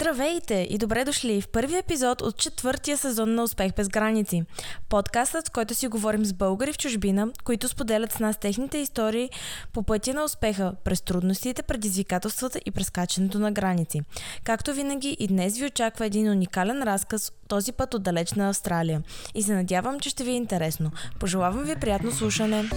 Здравейте и добре дошли в първи епизод от четвъртия сезон на Успех без граници. Подкастът, с който си говорим с българи в чужбина, които споделят с нас техните истории по пътя на успеха през трудностите, предизвикателствата и прескачането на граници. Както винаги и днес ви очаква един уникален разказ, този път от далечна Австралия. И се надявам, че ще ви е интересно. Пожелавам ви приятно слушане!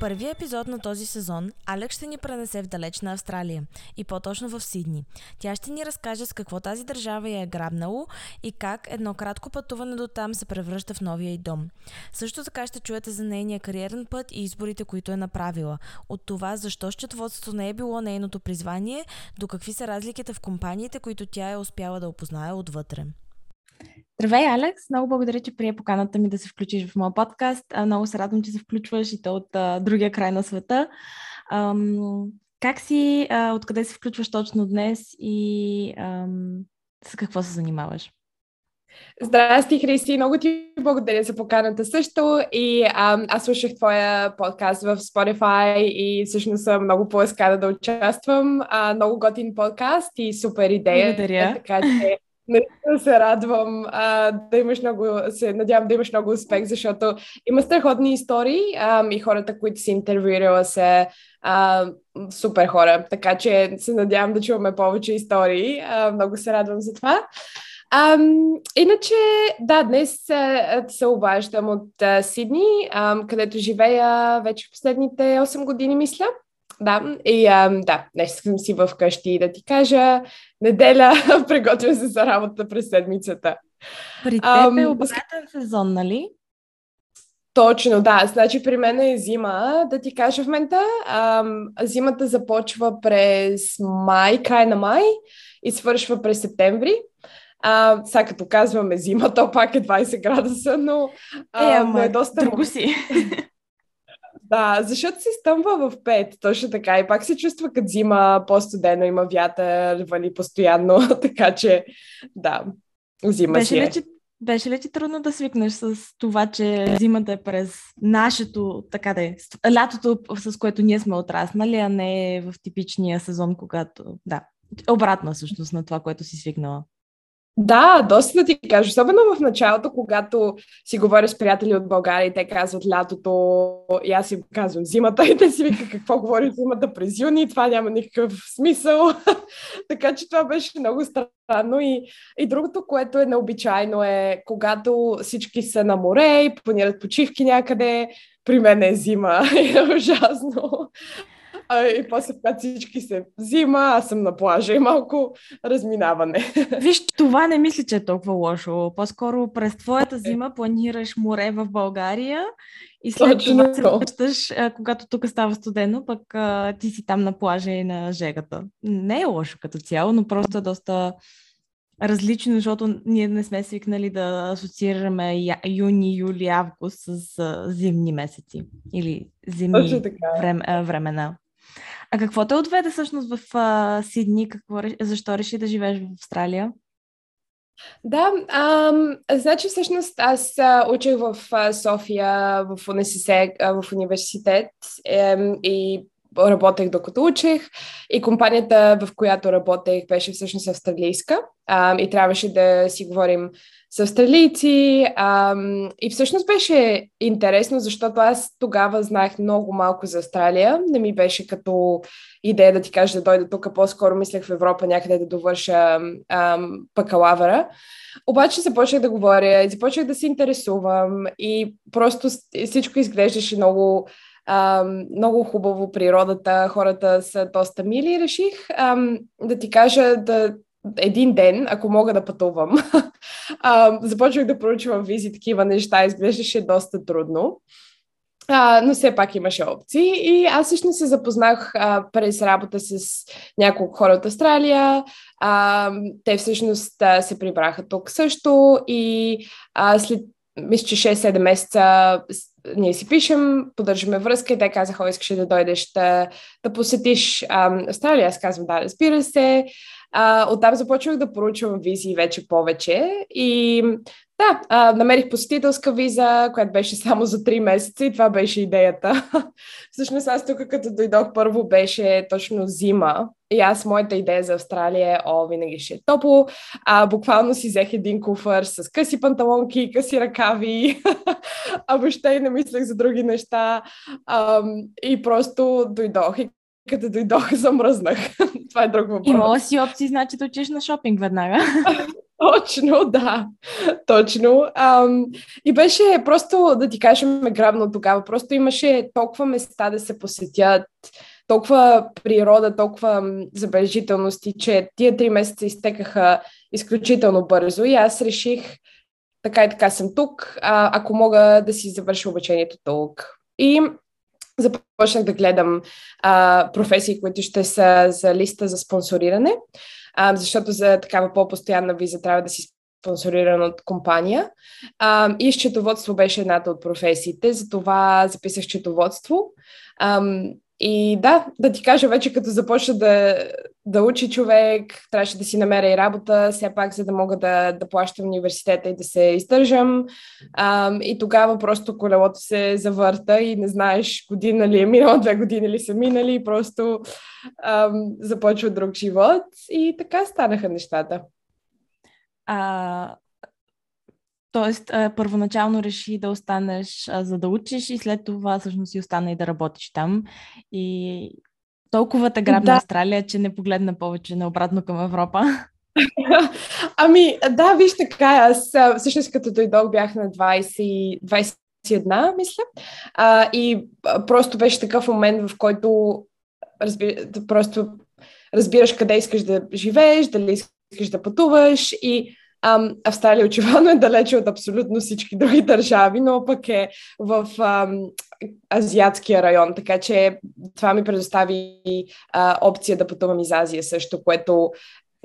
Първия епизод на този сезон Алекс ще ни пренесе в далечна Австралия и по-точно в Сидни. Тя ще ни разкаже с какво тази държава я е грабнало и как едно кратко пътуване до там се превръща в новия й дом. Също така ще чуете за нейния кариерен път и изборите, които е направила. От това защо счетоводството не е било нейното призвание, до какви са разликите в компаниите, които тя е успяла да опознае отвътре. Здравей, Алекс! Много благодаря, че прие поканата ми да се включиш в моя подкаст. Много се радвам, че се включваш и то от а, другия край на света. Ам, как си? А, откъде се включваш точно днес и ам, с какво се занимаваш? Здрасти, Христи! Много ти благодаря за поканата също. И ам, аз слушах твоя подкаст в Spotify и всъщност съм много по-ескада да участвам. А, много готин подкаст и супер идея. Благодаря. Така че Наистина се радвам а, да имаш много, се надявам да имаш много успех, защото има страхотни истории а, и хората, които си интервюирала се а, супер хора, така че се надявам да чуваме повече истории. А, много се радвам за това. А, иначе, да, днес се, се обаждам от а, Сидни, а, където живея вече последните 8 години, мисля. Да, и а, да, днес съм си вкъщи да ти кажа, неделя приготвя се за работа през седмицата. При теб е обратен сезон, нали? Точно, да. Значи при мен е зима, да ти кажа в момента. Ам, зимата започва през май, край на май и свършва през септември. А, сега като казваме зима, то пак е 20 градуса, но, а, е, ама, е доста... Друго си. Да, защото се стъмва в пет, точно така. И пак се чувства като зима, по-студено, има вятър, вали постоянно, така че да, зима беше си е. Ли, че, беше ли ти трудно да свикнеш с това, че зимата е през нашето, така да е, лятото, с което ние сме отраснали, а не в типичния сезон, когато, да, обратно всъщност на това, което си свикнала? Да, доста да ти кажа. Особено в началото, когато си говоря с приятели от България и те казват лятото, и аз си казвам зимата и те си вика какво говори зимата през юни, това няма никакъв смисъл. така че това беше много странно. И, и другото, което е необичайно е, когато всички са на море и планират почивки някъде, при мен е зима е ужасно. А, и после, когато всички се взима, аз съм на плажа и малко разминаване. Виж, това не мисля, че е толкова лошо. По-скоро през твоята зима планираш море в България и след Точно това се връщаш, когато тук става студено, пък а, ти си там на плажа и на жегата. Не е лошо като цяло, но просто е доста различно, защото ние не сме свикнали да асоциираме юни, юли, август с зимни месеци или зимни врем, времена. А какво те отведе всъщност в а, Сидни? Какво, защо реши да живееш в Австралия? Да, ам, значи всъщност аз учих в София в, УНСС, в университет е, и работех докато учих и компанията, в която работех, беше всъщност австралийска а, и трябваше да си говорим с австралийци а, и всъщност беше интересно, защото аз тогава знаех много малко за Австралия. Не ми беше като идея да ти кажа да дойда тук, по-скоро мислех в Европа някъде да довърша а, бакалавъра. Обаче започнах да говоря и започнах да се интересувам и просто всичко изглеждаше много а, много хубаво природата, хората са доста мили. Реших а, да ти кажа да един ден, ако мога да пътувам. а, започнах да проучвам визи, такива неща, изглеждаше доста трудно. А, но все пак имаше опции и аз всъщност се запознах а, през работа с няколко хора от Австралия. А, те всъщност а, се прибраха тук също и а, след мисля, че 6-7 месеца ние си пишем, поддържаме връзка и те казаха, искаш да дойдеш да, да посетиш а, Австралия. Аз казвам, да, разбира се. А, оттам започвах да поручвам визи вече повече и да, а, намерих посетителска виза, която беше само за 3 месеца и това беше идеята. Всъщност аз тук като дойдох първо беше точно зима и аз моята идея за Австралия е, о, винаги ще е топло. А, буквално си взех един куфър с къси панталонки, къси ръкави, а въобще и не мислех за други неща. А, и просто дойдох и като дойдох, замръзнах. Това е друг въпрос. Имала си опции, значи да учиш на шопинг веднага. Точно, да. Точно. Ам, и беше просто, да ти кажем, грабно тогава. Просто имаше толкова места да се посетят, толкова природа, толкова забележителности, че тия три месеца изтекаха изключително бързо и аз реших така и така съм тук, а, ако мога да си завърша обучението тук. И започнах да гледам а, професии, които ще са за листа за спонсориране, а, защото за такава по-постоянна виза трябва да си спонсориран от компания. А, и счетоводство беше едната от професиите, затова записах счетоводство. И да, да ти кажа, вече като започна да, да учи човек, трябваше да си намеря и работа, все пак, за да мога да, да плащам университета и да се издържам. А, и тогава просто колелото се завърта и не знаеш година ли е минала, две години ли са минали, и просто а, започва друг живот. И така станаха нещата. А, Тоест, първоначално реши да останеш за да учиш и след това всъщност и остана и да работиш там. И толкова те грабна да. Австралия, че не погледна повече наобратно към Европа. Ами, да, виж така, аз всъщност като дойдох бях на 20, 21, мисля. А, и просто беше такъв момент, в който разби... просто разбираш къде искаш да живееш, дали искаш да пътуваш и Ам, Австралия очевидно е далече от абсолютно всички други държави, но пък е в ам, азиатския район, така че това ми предостави а, опция да пътувам из Азия също, което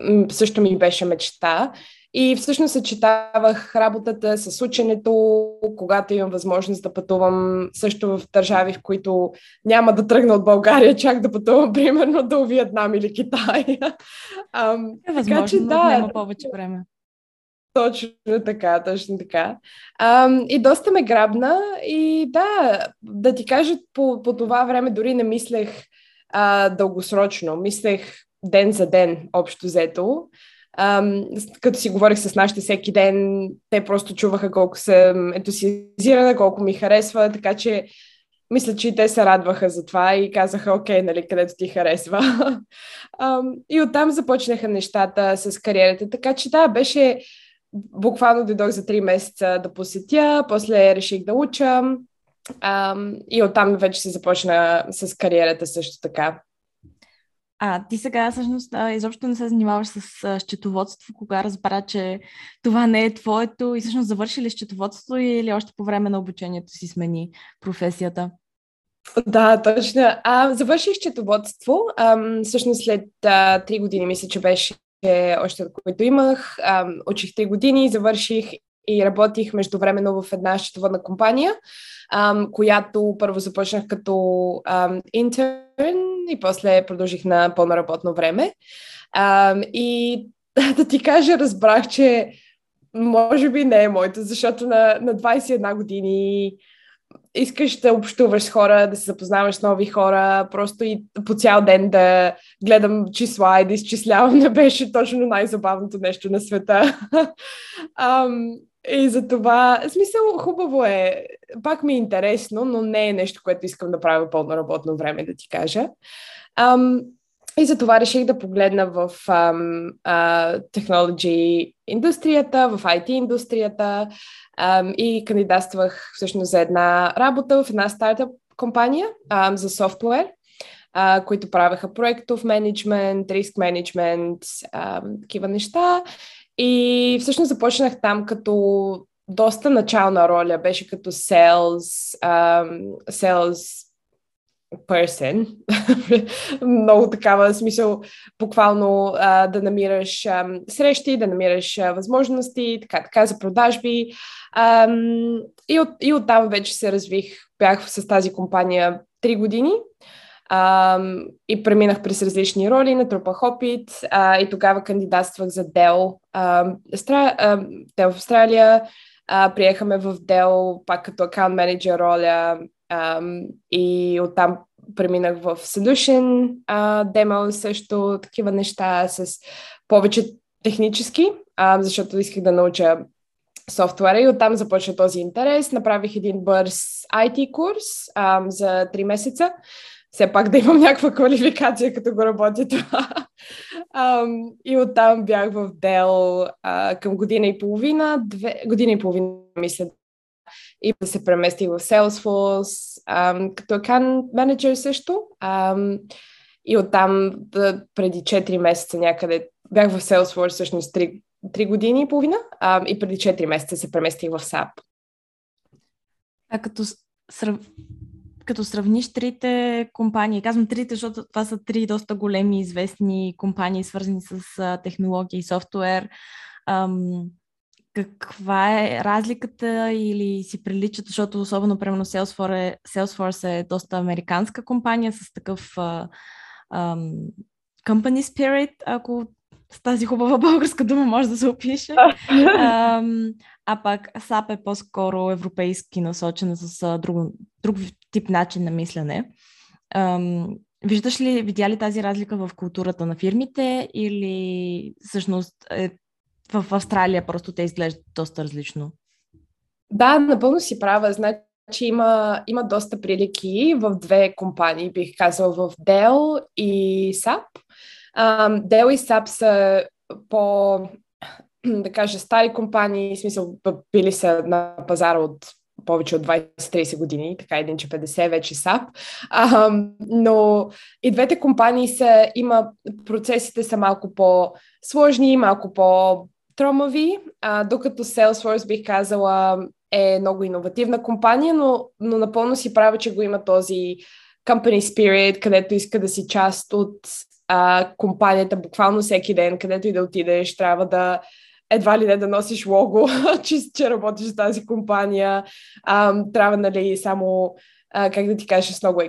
м- също ми беше мечта. И всъщност съчетавах работата с ученето, когато имам възможност да пътувам също в държави, в които няма да тръгна от България, чак да пътувам примерно до Виетнам или Китай. Е възможно, така че да. Няма повече време. Точно така, точно така. А, и доста ме грабна и да, да ти кажа, по, по това време дори не мислех а, дългосрочно. Мислех ден за ден, общо взето. А, като си говорих с нашите всеки ден, те просто чуваха колко съм ентусиазирана, колко ми харесва, така че мисля, че и те се радваха за това и казаха, окей, нали, където ти харесва. и оттам започнаха нещата с кариерата. Така че да, беше буквално дойдох за 3 месеца да посетя, после реших да уча а, и оттам вече се започна с кариерата също така. А ти сега всъщност изобщо не се занимаваш с счетоводство, кога разбра, че това не е твоето и всъщност завърши ли счетоводство или още по време на обучението си смени професията? Да, точно. А, завърших счетоводство. А, всъщност след а, 3 години, мисля, че беше още от които имах. учих 3 години, завърших и работих междувременно в една счетоводна компания, която първо започнах като интерн и после продължих на пълно работно време. и да ти кажа, разбрах, че може би не е моето, защото на, на 21 години искаш да общуваш с хора, да се запознаваш с нови хора, просто и по цял ден да гледам числа и да изчислявам не беше точно най-забавното нещо на света. um, и за това, смисъл, хубаво е, пак ми е интересно, но не е нещо, което искам да правя пълно работно време, да ти кажа. Um, и за това реших да погледна в um, uh, technology индустрията, в IT индустрията um, и кандидатствах всъщност за една работа в една стартъп компания um, за софтуер, uh, които правеха проектов менеджмент, риск менеджмент, такива неща. И всъщност започнах там като доста начална роля, беше като sales, um, sales person. Много такава смисъл, буквално а, да намираш а, срещи, да намираш а, възможности, така, така за продажби. А, и, от, и оттам вече се развих. Бях с тази компания 3 години. Um, и преминах през различни роли, натрупах опит uh, и тогава кандидатствах за Dell. Uh, Астра... uh, Dell в Австралия. Uh, приехаме в Dell пак като аккаунт менеджер роля um, и оттам преминах в Solution uh, Demo също, такива неща с повече технически, uh, защото исках да науча софтуера и оттам започна този интерес. Направих един бърз IT курс um, за 3 месеца все пак да имам някаква квалификация, като го работя това. Um, и оттам бях в Dell uh, към година и половина, две, година и половина, мисля, и да се преместих в Salesforce, um, като account менеджер също. Um, и оттам да, преди 4 месеца някъде бях в Salesforce всъщност 3, 3 години и половина um, и преди 4 месеца се преместих в SAP. А като срав като сравниш трите компании, казвам трите, защото това са три доста големи известни компании, свързани с технология и софтуер, ам, каква е разликата или си приличат, защото особено, примерно, Salesforce е, Salesforce е доста американска компания с такъв а, company spirit, ако с тази хубава българска дума може да се опише. а, а пак SAP е по-скоро европейски насочена с друг, друг тип начин на мислене. А, виждаш ли, видя ли тази разлика в културата на фирмите или всъщност е, в Австралия просто те изглеждат доста различно? Да, напълно си права. Значи има, има доста прилики в две компании, бих казал, в Dell и SAP. Um, Dell и SAP са по, да кажа, стари компании, в смисъл, били са на пазара от повече от 20-30 години, така един, че 50 вече САП. Um, но и двете компании са, има, процесите са малко по-сложни, малко по-тромави, а, докато Salesforce бих казала е много иновативна компания, но, но напълно си правя, че го има този company spirit, където иска да си част от а, компанията буквално всеки ден, където и да отидеш, трябва да едва ли не да носиш лого, че, че работиш в тази компания. А, трябва, нали, само а, как да ти кажа, с много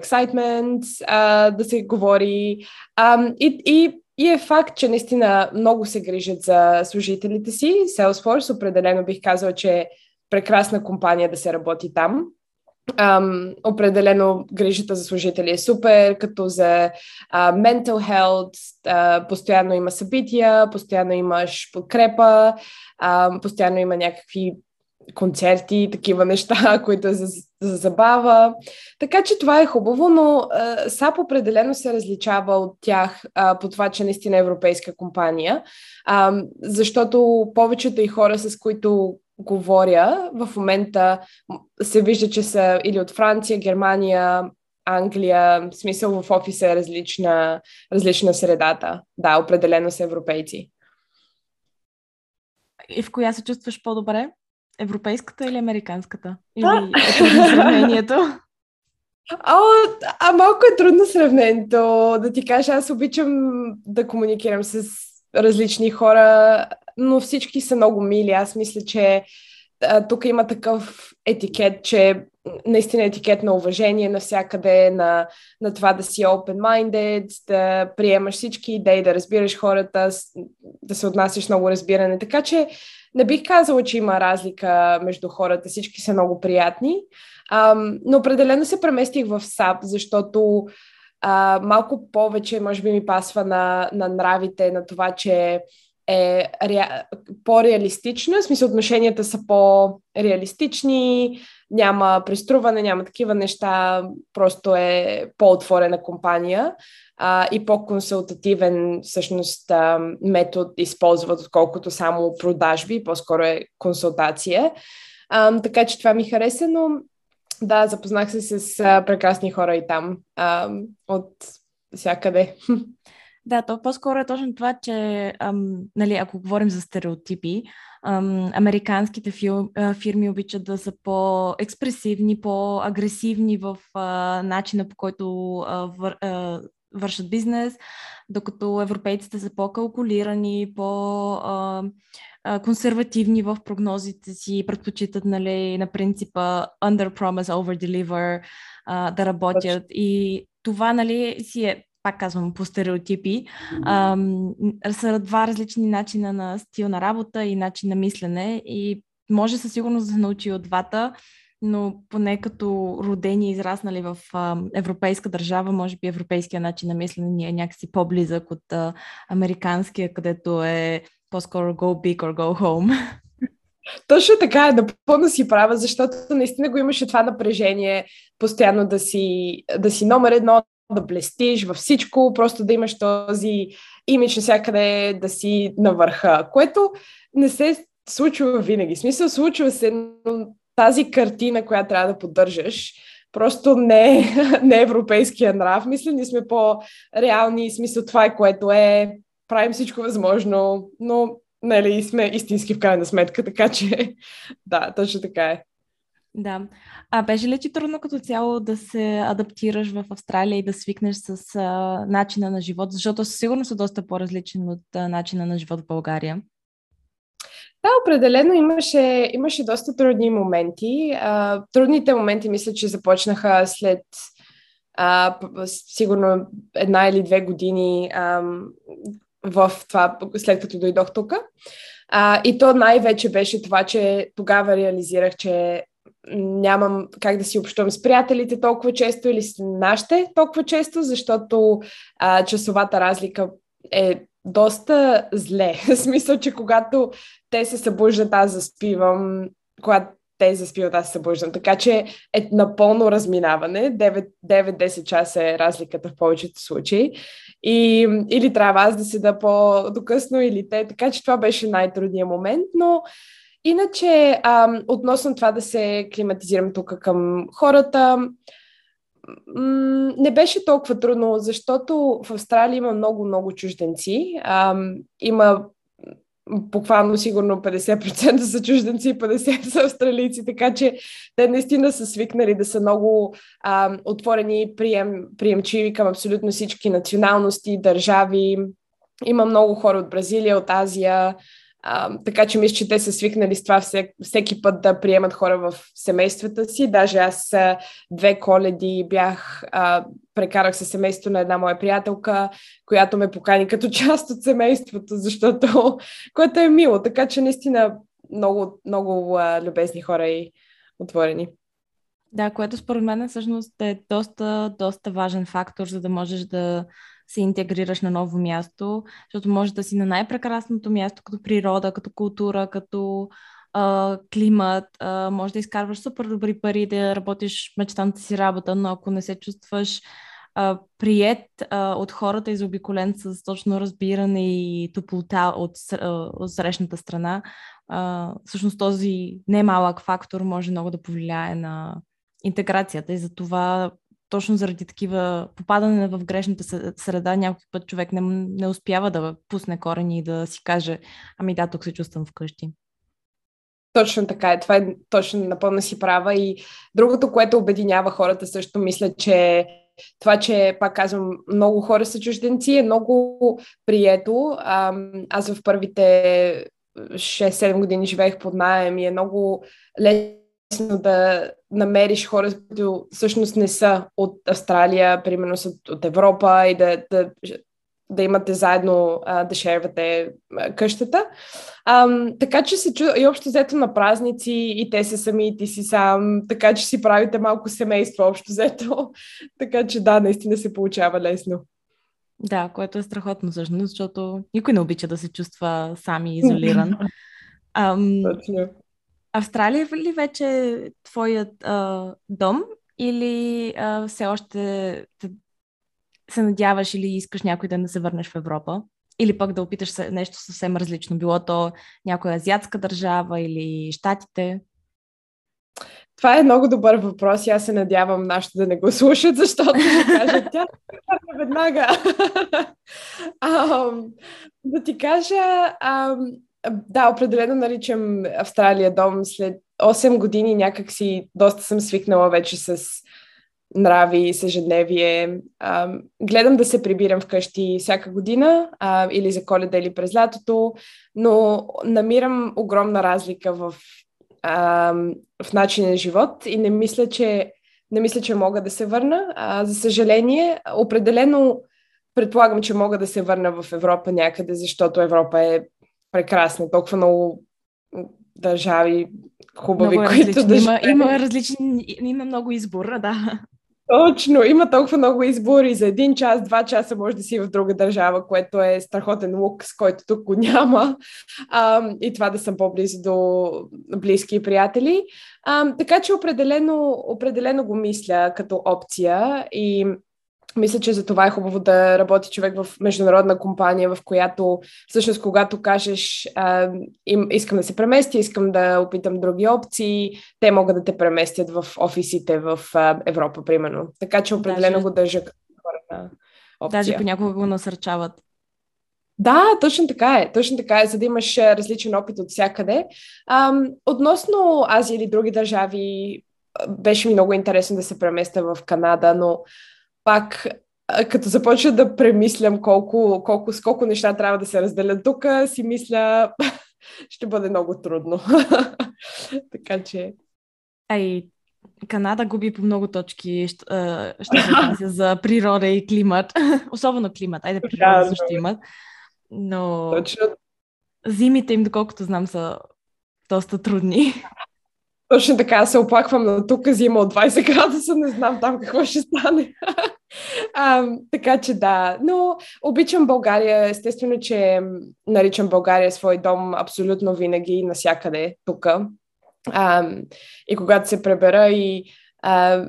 а, да се говори. А, и, и, и е факт, че наистина много се грижат за служителите си. Salesforce определено бих казала, че е прекрасна компания да се работи там. Um, определено грижата за служители е супер, като за uh, mental health, uh, постоянно има събития, постоянно имаш подкрепа, uh, постоянно има някакви концерти, такива неща, които е за, за забава. Така че това е хубаво, но uh, САП определено се различава от тях uh, по това, че наистина е европейска компания, uh, защото повечето и хора, с които говоря, в момента се вижда, че са или от Франция, Германия, Англия, в смисъл в офиса е различна, различна средата. Да, определено са европейци. И в коя се чувстваш по-добре? Европейската или американската? Или е сравнението? О, а малко е трудно сравнението. Да ти кажа, аз обичам да комуникирам с различни хора но всички са много мили. Аз мисля, че тук има такъв етикет, че наистина етикет на уважение навсякъде, на, на това да си open-minded, да приемаш всички идеи, да разбираш хората, да се отнасяш много разбиране. Така че не бих казала, че има разлика между хората. Всички са много приятни. Um, но определено се преместих в САП, защото uh, малко повече, може би, ми пасва на, на нравите, на това, че е ре... по-реалистична, в смисъл отношенията са по-реалистични, няма преструване, няма такива неща, просто е по-отворена компания а, и по-консултативен всъщност а, метод използват, отколкото само продажби, по-скоро е консултация. А, така че това ми хареса, но да, запознах се с а, прекрасни хора и там а, от всякъде. Да, то по-скоро е точно това, че ам, нали, ако говорим за стереотипи, ам, американските фил, а, фирми обичат да са по-експресивни, по-агресивни в а, начина по който а, вър, а, вършат бизнес, докато европейците са по-калкулирани, по-консервативни в прогнозите си, предпочитат нали, на принципа under promise, over deliver да работят. И това нали, си е пак казвам, по стереотипи, а, са два различни начина на стил на работа и начин на мислене и може със сигурност да се научи от двата, но поне като родени и израснали в а, европейска държава, може би европейския начин на мислене ни е някакси по-близък от а, американския, където е по-скоро go big or go home. Точно така е, напълно си права, защото наистина го имаше това напрежение, постоянно да си, да си номер едно, да блестиш във всичко, просто да имаш този имидж навсякъде, да си на върха, което не се случва винаги. Смисъл, случва се, но тази картина, която трябва да поддържаш, просто не е, не е европейския нрав. Мисля, ние сме по-реални, смисъл това е което е, правим всичко възможно, но нали, сме истински в крайна сметка, така че да, точно така е. Да. А беше ли ти трудно като цяло да се адаптираш в Австралия и да свикнеш с а, начина на живот? Защото сигурно са доста по-различен от а, начина на живот в България. Да, определено имаше, имаше доста трудни моменти. А, трудните моменти мисля, че започнаха след а, сигурно една или две години а, в това, след като дойдох тук. А, и то най-вече беше това, че тогава реализирах, че нямам как да си общувам с приятелите толкова често или с нашите толкова често, защото а, часовата разлика е доста зле. В смисъл, че когато те се събуждат, аз заспивам, когато те заспиват, аз се събуждам. Така че е напълно разминаване. 9-10 часа е разликата в повечето случаи. И, или трябва аз да седа по-докъсно, или те. Така че това беше най-трудният момент, но Иначе, а, относно това да се климатизирам тук към хората, м- не беше толкова трудно, защото в Австралия има много-много чужденци. А, има буквално сигурно 50% са чужденци, 50% са австралийци, така че те наистина са свикнали да са много а, отворени, прием, приемчиви към абсолютно всички националности, държави. Има много хора от Бразилия, от Азия, така че мисля, че те са свикнали с това всек, всеки път да приемат хора в семействата си. Даже аз две коледи бях, а, прекарах със семейството на една моя приятелка, която ме покани като част от семейството, защото, което е мило. Така че наистина много, много а, любезни хора и отворени. Да, което според мен всъщност е доста, доста важен фактор, за да можеш да се интегрираш на ново място, защото може да си на най-прекрасното място, като природа, като култура, като а, климат, а, може да изкарваш супер добри пари, да работиш мечтаната си работа, но ако не се чувстваш а, прият а, от хората и заобиколен с точно разбиране и топлота от, от срещната страна, а, всъщност този немалък фактор може много да повлияе на интеграцията. И за това точно заради такива попадане в грешната среда, някой път човек не, не успява да пусне корени и да си каже, ами да, тук се чувствам вкъщи. Точно така е. Това е точно напълно си права. И другото, което обединява хората, също мисля, че това, че, пак казвам, много хора са чужденци, е много прието. Аз в първите 6-7 години живеех под найем и е много лесно да намериш хора, които всъщност не са от Австралия, примерно са от Европа и да, да, да имате заедно а, да шервате къщата. А, така че се чу... и общо взето на празници и те са сами и ти си сам, така че си правите малко семейство общо взето. така че да, наистина се получава лесно. Да, което е страхотно всъщност, защото никой не обича да се чувства сам и изолиран. Ам, Точно. Австралия е ли вече твоят а, дом или а, все още се надяваш или искаш някой ден да се върнеш в Европа? Или пък да опиташ нещо съвсем различно, било то някоя азиатска държава или щатите? Това е много добър въпрос и аз се надявам нашите да не го слушат, защото ще кажат, тя веднага. А, да ти кажа, а, да, определено наричам Австралия дом. След 8 години някакси доста съм свикнала вече с нрави и съжедневие. Гледам да се прибирам вкъщи всяка година а, или за коледа или през лятото, но намирам огромна разлика в, а, в начина на живот и не мисля, че не мисля, че мога да се върна. А, за съжаление, определено предполагам, че мога да се върна в Европа някъде, защото Европа е прекрасна. Толкова много държави хубави, много които да има, има различни, има много избор, да. Точно, има толкова много избори. За един час, два часа може да си в друга държава, което е страхотен лук, с който тук го няма. А, и това да съм по-близо до близки приятели. А, така че определено, определено го мисля като опция и мисля, че за това е хубаво да работи човек в международна компания, в която всъщност когато кажеш а, им, искам да се преместя, искам да опитам други опции, те могат да те преместят в офисите в а, Европа, примерно. Така че определено Даже... го държа като опция. Даже понякога го насърчават. Да, точно така е. Точно така е, за да имаш различен опит от всякъде. А, относно Азия или други държави, беше ми много интересно да се преместя в Канада, но пак като започна да премислям колко, колко, с колко неща трябва да се разделят тук, си мисля, ще бъде много трудно. така че... Ай, Канада губи по много точки, ще, ще се за природа и климат. Особено климат. Айде, природа да, също имат. Но Точно. зимите им, доколкото знам, са доста трудни. Точно така, се оплаквам на тук зима от 20 градуса, не знам там какво ще стане. а, така че да, но обичам България. Естествено, че наричам България свой дом абсолютно винаги и насякъде тук. и когато се пребера и а,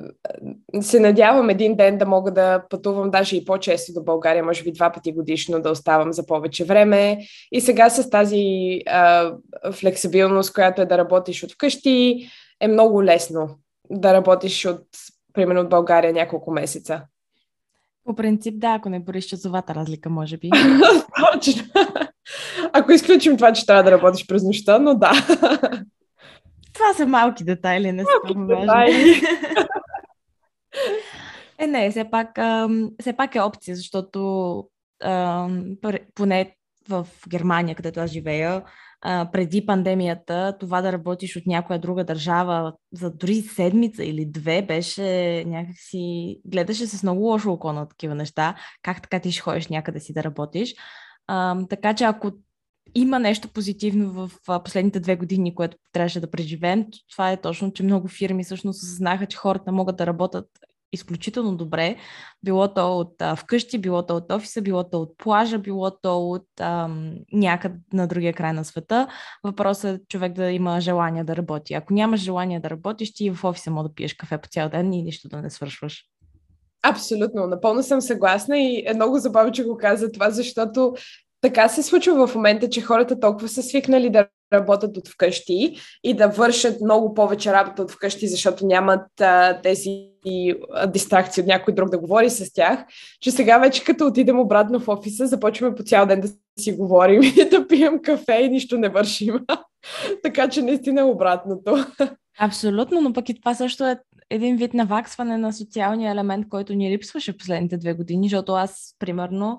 се надявам един ден да мога да пътувам даже и по-често до България, може би два пъти годишно да оставам за повече време. И сега с тази а, флексибилност, която е да работиш от вкъщи, е много лесно да работиш от, примерно, от България няколко месеца. По принцип, да, ако не бориш часовата разлика, може би. Точно. Ако изключим това, че трябва да работиш през нощта, но да. Това са малки детайли, не са много важни. е, не, все пак, ам, все пак е опция, защото ам, поне в Германия, където аз живея, а, преди пандемията, това да работиш от някоя друга държава за дори седмица или две беше някакси... Гледаше се с много лошо око на такива неща. Как така ти ще ходиш някъде си да работиш? А, така че ако има нещо позитивно в последните две години, което трябваше да преживеем, това е точно, че много фирми всъщност осъзнаха, че хората могат да работят изключително добре, било то от а, вкъщи, било то от офиса, било то от плажа, било то от някъде на другия край на света. Въпросът е човек да има желание да работи. Ако нямаш желание да работиш, ти в офиса мога да пиеш кафе по цял ден и нищо да не свършваш. Абсолютно, напълно съм съгласна и е много забавно, че го каза това, защото така се случва в момента, че хората толкова са свикнали да работят от вкъщи и да вършат много повече работа от вкъщи, защото нямат а, тези дистракции от някой друг да говори с тях, че сега вече като отидем обратно в офиса, започваме по цял ден да си говорим и да пием кафе и нищо не вършим. така че наистина е обратното. Абсолютно, но пък и това също е един вид наваксване на социалния елемент, който ни липсваше последните две години, защото аз, примерно,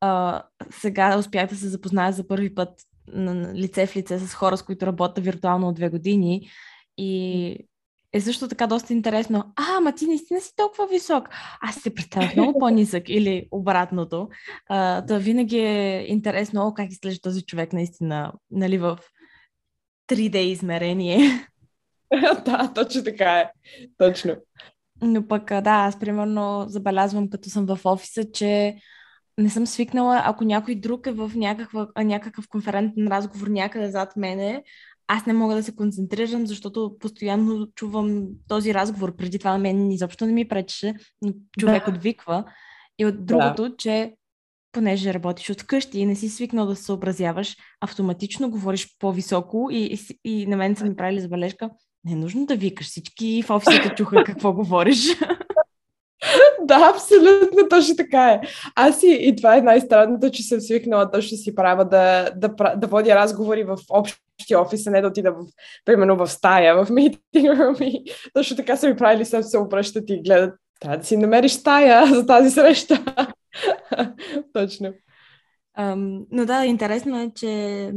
а, сега успях да се запозная за първи път на лице в лице с хора, с които работя виртуално от две години. И е също така доста интересно. А, ама ти наистина си толкова висок. Аз се представях много по-нисък или обратното. А, да винаги е интересно о, как изглежда този човек наистина нали, в 3D измерение. да, точно така е. Точно. Но пък да, аз примерно забелязвам като съм в офиса, че не съм свикнала, ако някой друг е в някаква, някакъв конферентен разговор някъде зад мене, аз не мога да се концентрирам, защото постоянно чувам този разговор. Преди това на мен изобщо не ми пречеше, но човек да. отвиква. И от другото, да. че понеже работиш от къщи и не си свикнал да се съобразяваш, автоматично говориш по-високо и, и, и на мен са ми правили забележка, не е нужно да викаш, всички в офисите чуха какво говориш. да, абсолютно точно така е. Аз и, и това е най-странното, че съм свикнала точно си правя да, да, да водя разговори в общи офис, а не да отида в, примерно в стая, в митинг и точно така са ми правили, съм се обръщат и гледат. Трябва да си намериш стая за тази среща. точно. Um, но да, интересно е, че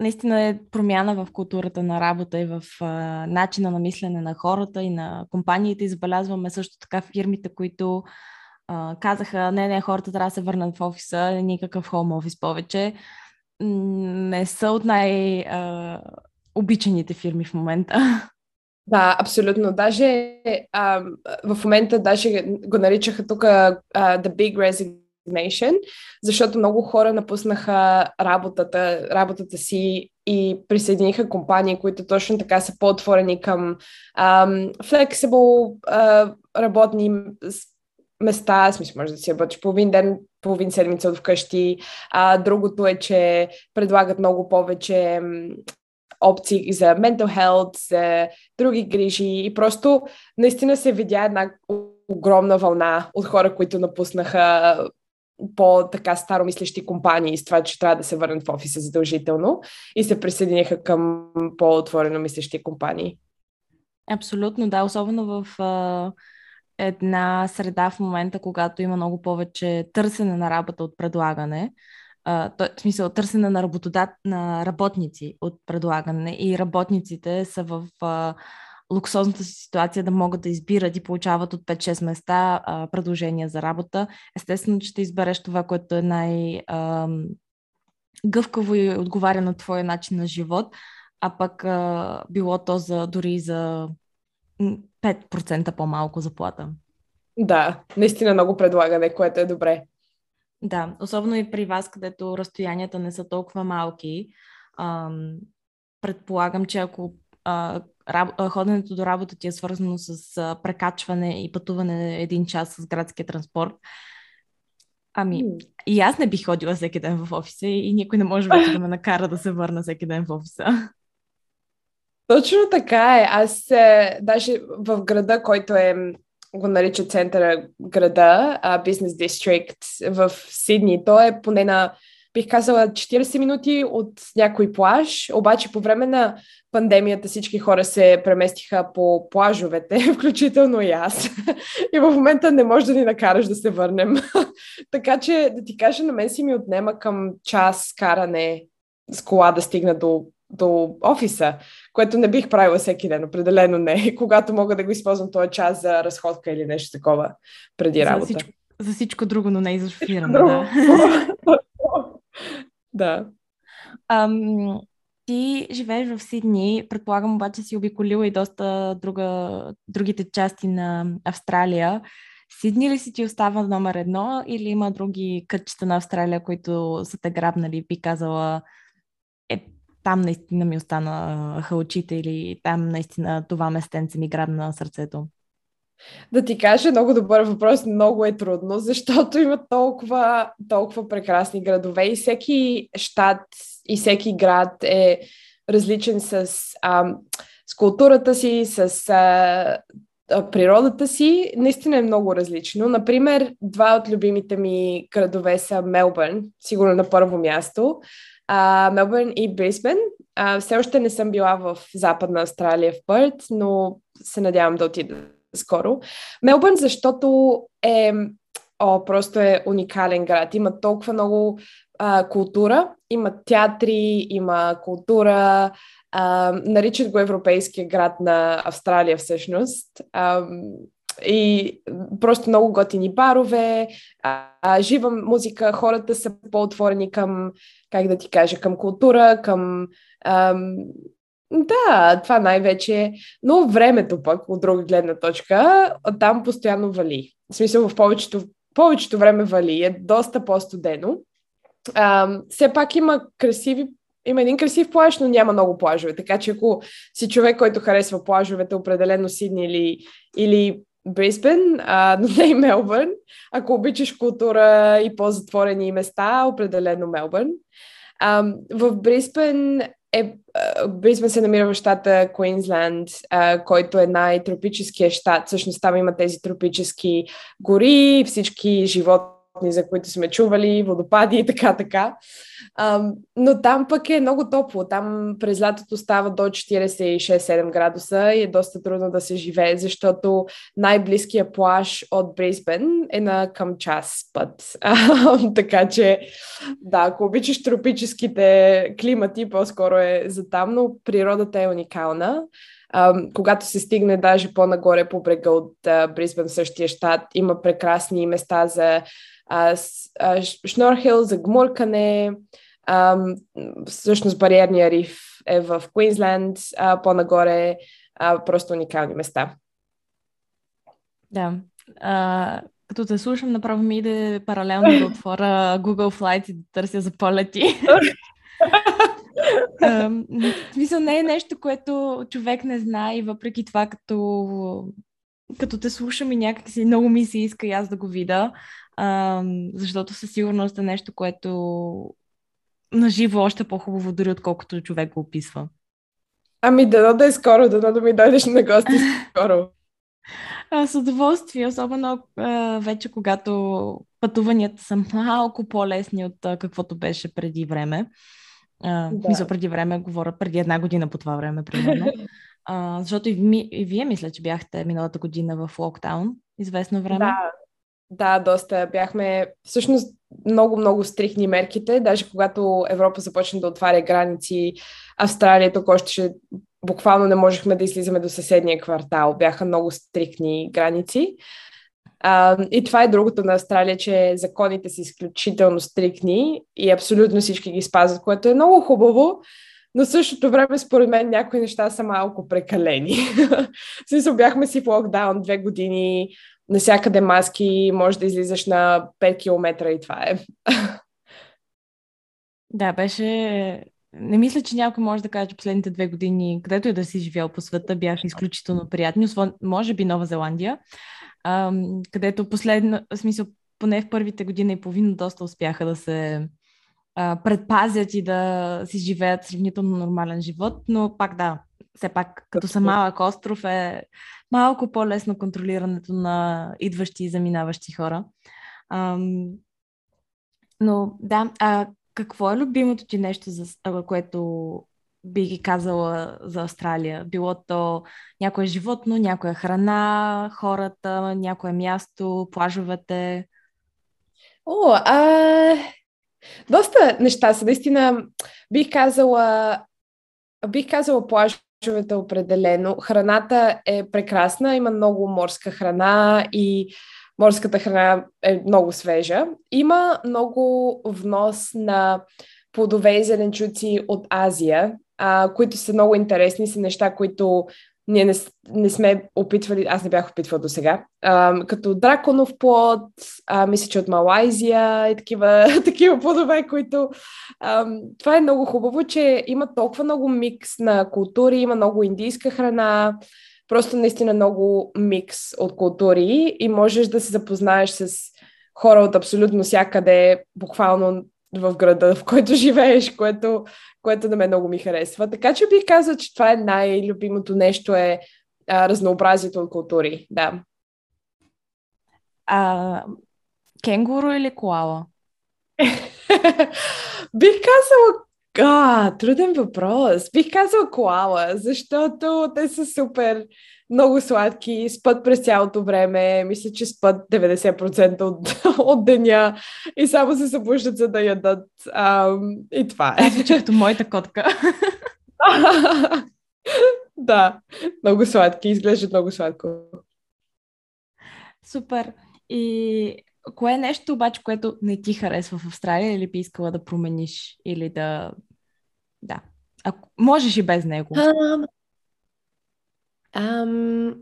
наистина е промяна в културата на работа и в а, начина на мислене на хората и на компаниите. Избелязваме също така фирмите, които а, казаха, не, не, хората трябва да се върнат в офиса, никакъв хоум офис повече. Не са от най-обичаните фирми в момента. Да, абсолютно. Даже а, в момента даже го наричаха тук The Big Resignation Nation, защото много хора напуснаха работата, работата си и присъединиха компании, които точно така са по-отворени към um, flexible uh, работни места, смисъл може да си работиш половин ден, половин седмица от вкъщи. А, другото е, че предлагат много повече опции за mental health, за други грижи и просто наистина се видя една огромна вълна от хора, които напуснаха по-така старомислещи компании с това, че трябва да се върнат в офиса задължително и се присъединиха към по-отворено мислещи компании. Абсолютно, да, особено в а, една среда в момента, когато има много повече търсене на работа от предлагане. А, то, в смисъл, търсене на, работодат, на работници от предлагане и работниците са в а, луксозната си ситуация да могат да избират и получават от 5-6 места а, предложения за работа. Естествено, че ще избереш това, което е най- а, гъвкаво и отговаря на твоя начин на живот, а пък а, било то за, дори за 5% по-малко заплата. Да, наистина много предлагане, което е добре. Да, особено и при вас, където разстоянията не са толкова малки. Ам, предполагам, че ако а, раб, ходенето до работа ти е свързано с а, прекачване и пътуване един час с градския транспорт. Ами, и аз не бих ходила всеки ден в офиса и никой не може вече да ме накара да се върна всеки ден в офиса. Точно така е. Аз е, даже в града, който е го нарича центъра града, Бизнес Дистрикт в Сидни, то е поне на бих казала 40 минути от някой плаж, обаче по време на пандемията всички хора се преместиха по плажовете, включително и аз. И в момента не можеш да ни накараш да се върнем. така че, да ти кажа, на мен си ми отнема към час каране с кола да стигна до, до офиса, което не бих правила всеки ден, определено не, когато мога да го използвам този час за разходка или нещо такова преди работа. За всичко, за всичко друго, но не и за шофиране. Да. да. Ам, ти живееш в Сидни, предполагам обаче си обиколила и доста друга, другите части на Австралия. Сидни ли си ти остава номер едно или има други кътчета на Австралия, които са те грабнали, би казала, е, там наистина ми остана очите или там наистина това местенце ми грабна сърцето? Да ти кажа много добър въпрос, много е трудно, защото има толкова, толкова прекрасни градове и всеки щат и всеки град е различен с, а, с културата си, с а, природата си. Наистина е много различно. Например, два от любимите ми градове са Мелбърн, сигурно на първо място. А, Мелбърн и Брисбен. А, все още не съм била в Западна Австралия в Пърт, но се надявам да отида скоро. Мелбърн, защото е О, просто е уникален град. Има толкова много а, култура. Има театри, има култура. А, наричат го Европейския град на Австралия всъщност. А, и просто много готини барове, а, а, жива музика, хората са по-отворени към, как да ти кажа, към култура, към ам, да, това най-вече. Но времето пък, от друга гледна точка, там постоянно вали. В смисъл, в повечето, повечето време вали. Е доста по-студено. А, все пак има красиви има един красив плаж, но няма много плажове. Така че ако си човек, който харесва плажовете, определено Сидни или, или Брисбен, а, но не и Мелбърн. Ако обичаш култура и по-затворени места, определено Мелбърн. А, в Брисбен е, Бризбен се намира в щата Куинсленд, който е най-тропическия щат. Всъщност там има тези тропически гори, всички животни за които сме чували, водопади и така, така. А, но там пък е много топло. Там през лятото става до 46-7 градуса и е доста трудно да се живее, защото най-близкият плаж от Брисбен е на към час път. А, така че, да, ако обичаш тропическите климати, по-скоро е за там, но природата е уникална. Uh, когато се стигне даже по-нагоре по брега от uh, Брисбен, същия щат, има прекрасни места за а, а, шнорхел, за гмуркане. А, всъщност бариерния риф е в Куинсленд, а, по-нагоре а, просто уникални места. Да. А, като те слушам, направо ми иде паралелно да отворя Google Flights и да търся за полети. Мисля, не е нещо, което човек не знае и въпреки това, като, като те слушам и някакси много ми се иска и аз да го видя а, защото със сигурност е нещо, което наживо още по-хубаво, дори отколкото човек го описва. Ами да, да е скоро, да да ми дойдеш на гости скоро. А, с удоволствие, особено а, вече когато пътуванията са малко по-лесни от а, каквото беше преди време. А, да. Мисля, преди време, говоря преди една година по това време, примерно. А, защото и, ми, и вие мисля, че бяхте миналата година в локдаун, известно време. Да, да, доста бяхме всъщност много, много стрихни мерките. Даже когато Европа започна да отваря граници, Австралия тук още ще буквално не можехме да излизаме до съседния квартал. Бяха много стрикни граници. А, и това е другото на Австралия, че законите са изключително стрикни и абсолютно всички ги спазват, което е много хубаво, но същото време, според мен, някои неща са малко прекалени. Смисъл, бяхме си в локдаун две години, насякъде маски, може да излизаш на 5 км и това е. Да, беше... Не мисля, че някой може да каже, че последните две години, където и да си живял по света, бяха изключително приятни, може би Нова Зеландия, където последно, в смисъл, поне в първите години и половина доста успяха да се предпазят и да си живеят сравнително нормален живот, но пак да, все пак като са малък остров е малко по-лесно контролирането на идващи и заминаващи хора. Ам, но да, а какво е любимото ти нещо, за, което би ги казала за Австралия? Било то някое животно, някоя храна, хората, някое място, плажовете? О, а... доста неща са. Наистина бих казала бих казала плаж плажовете определено. Храната е прекрасна, има много морска храна и морската храна е много свежа. Има много внос на плодове и зеленчуци от Азия, а, които са много интересни, са неща, които ние не, не сме опитвали, аз не бях опитвала до сега, като драконов плод, а, мисля, че от Малайзия и такива, такива плодове, които а, това е много хубаво, че има толкова много микс на култури, има много индийска храна, просто наистина много микс от култури и можеш да се запознаеш с хора от абсолютно всякъде, буквално в града, в който живееш, което, което на мен много ми харесва. Така че бих казал, че това е най-любимото нещо е а, разнообразието от култури. Да. А, кенгуру или коала? бих казала а, труден въпрос. Бих казала коала, защото те са супер много сладки, спът през цялото време, мисля, че спът 90% от, от деня и само се събуждат за да ядат. А, и това е. Звучи като моята котка. да, много сладки, изглеждат много сладко. Супер. И кое е нещо обаче, което не ти харесва в Австралия или би искала да промениш или да... Да. Ако... Можеш и без него. Ам...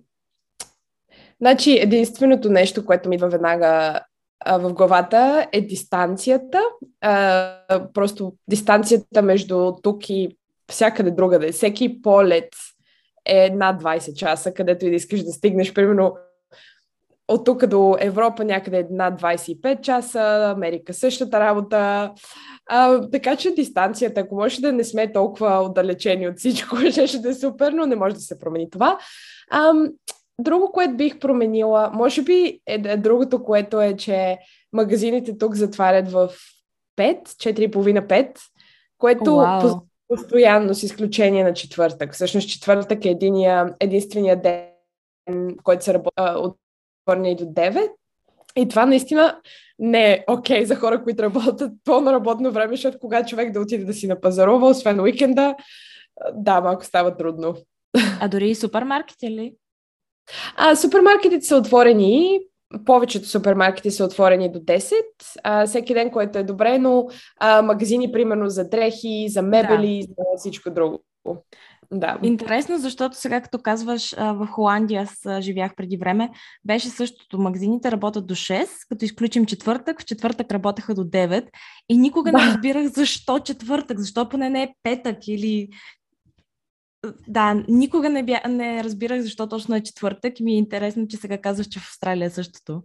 Значи, единственото нещо, което ми идва веднага а, в главата е дистанцията. А, просто дистанцията между тук и всякъде другаде. Всеки полет е над 20 часа, където и да искаш да стигнеш, примерно от тук до Европа някъде над 25 часа, Америка същата работа. А, така че дистанцията, ако може да не сме толкова отдалечени от всичко, ще да е супер, но не може да се промени това. А, друго, което бих променила, може би е, е другото, което е, че магазините тук затварят в 5, 4,5-5, което wow. постоянно, с изключение на четвъртък. Всъщност четвъртък е единия, единствения ден, който се работи от и до 9. И това наистина не е окей okay за хора, които работят пълно работно време, защото кога човек да отиде да си напазарува, освен уикенда, да, малко става трудно. А дори и супермаркети ли? А, супермаркетите са отворени, повечето супермаркети са отворени до 10, а, всеки ден, което е добре, но а, магазини, примерно за дрехи, за мебели, да. за всичко друго. Да. Интересно, защото сега, като казваш, в Холандия аз живях преди време, беше същото. Магазините работят до 6, като изключим четвъртък. В четвъртък работеха до 9 и никога да. не разбирах защо четвъртък, защо поне не е петък или да, никога не, бя, не разбирах защо точно е четвъртък и ми е интересно, че сега казваш, че в Австралия е същото.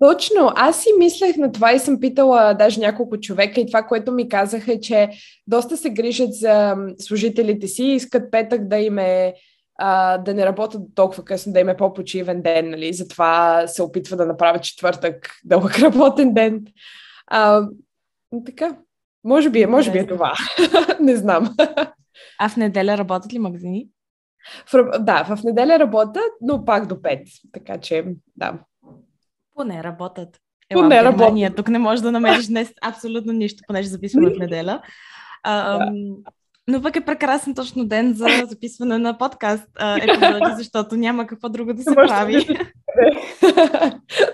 Точно. Аз си мислех на това и съм питала даже няколко човека и това, което ми казаха е, че доста се грижат за служителите си и искат петък да им е а, да не работят толкова късно, да им е по-почивен ден, нали? Затова се опитва да направят четвъртък дълъг работен ден. А, така. Може би е, може би е това. не знам. А в неделя работят ли магазини? В, да, в неделя работят, но пак до 5. Така че, да. Поне работят. Ела, Поне работят. Тук не можеш да намериш днес абсолютно нищо, понеже записваме в неделя. А, да. Но пък е прекрасен точно ден за записване на подкаст епизоди, защото няма какво друго да се прави.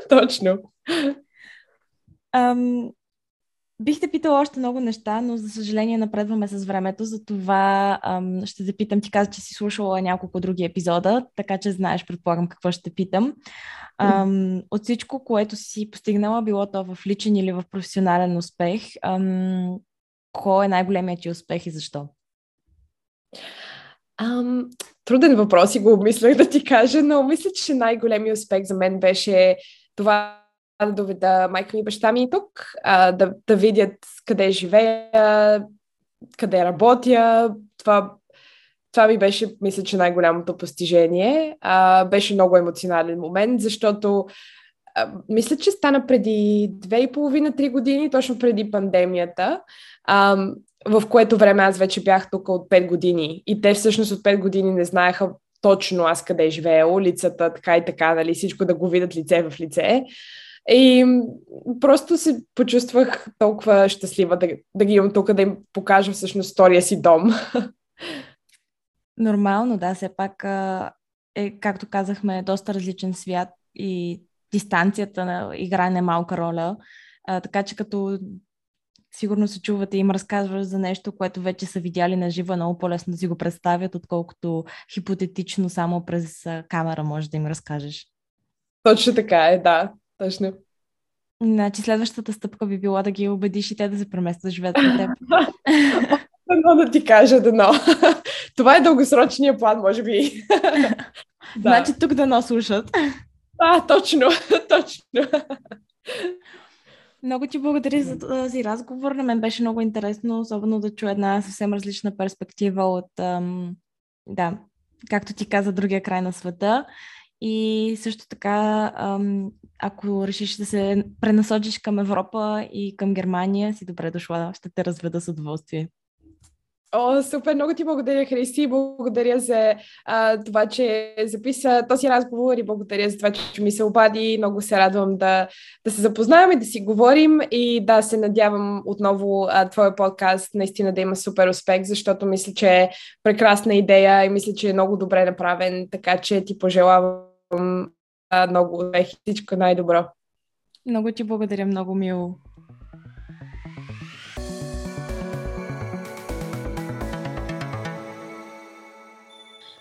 Точно. Ам, Бих те питала още много неща, но за съжаление напредваме с времето, затова ам, ще те питам. Ти каза, че си слушала няколко други епизода, така че знаеш, предполагам, какво ще питам. Ам, от всичко, което си постигнала, било то в личен или в професионален успех, ам, кой е най-големият ти успех и защо? Ам, труден въпрос и го обмислях да ти кажа, но мисля, че най-големият успех за мен беше това да доведа майка ми и баща ми тук, а, да, да видят къде живея, къде работя. Това, това ми беше, мисля, че най-голямото постижение. А, беше много емоционален момент, защото а, мисля, че стана преди две и половина-три години, точно преди пандемията, а, в което време аз вече бях тук от 5 години. И те всъщност от 5 години не знаеха точно аз къде живея, улицата, така и така, нали, всичко да го видят лице в лице. И просто се почувствах толкова щастлива да, да ги имам тук, да им покажа всъщност втория си дом. Нормално, да, все пак е, както казахме, доста различен свят и дистанцията на играе не малка роля. А, така че като сигурно се чувате и им разказваш за нещо, което вече са видяли на живо, е много по-лесно да си го представят, отколкото хипотетично само през камера може да им разкажеш. Точно така е, да. Точно. Значи следващата стъпка би била да ги убедиш и те да се преместят да живеят с теб. Едно да ти кажа, дано. Това е дългосрочния план, може би. да. Значи тук да слушат. Да, точно, точно. Много ти благодаря за този разговор. На мен беше много интересно, особено да чуя една съвсем различна перспектива от, ам, да, както ти каза, другия край на света. И също така, ако решиш да се пренасочиш към Европа и към Германия, си добре дошла. Ще те разведа с удоволствие. О, супер, много ти благодаря, Христи. Благодаря за а, това, че записа този разговор и благодаря за това, че ми се обади. Много се радвам да, да се запознаем и да си говорим и да се надявам отново а, твоя подкаст наистина да има супер успех, защото мисля, че е прекрасна идея и мисля, че е много добре направен, така че ти пожелавам много успех и всичко най-добро. Много ти благодаря, много мило.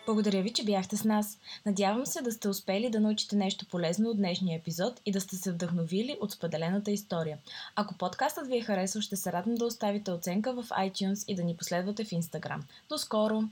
Благодаря ви, че бяхте с нас. Надявам се да сте успели да научите нещо полезно от днешния епизод и да сте се вдъхновили от споделената история. Ако подкастът ви е харесал, ще се радвам да оставите оценка в iTunes и да ни последвате в Instagram. До скоро!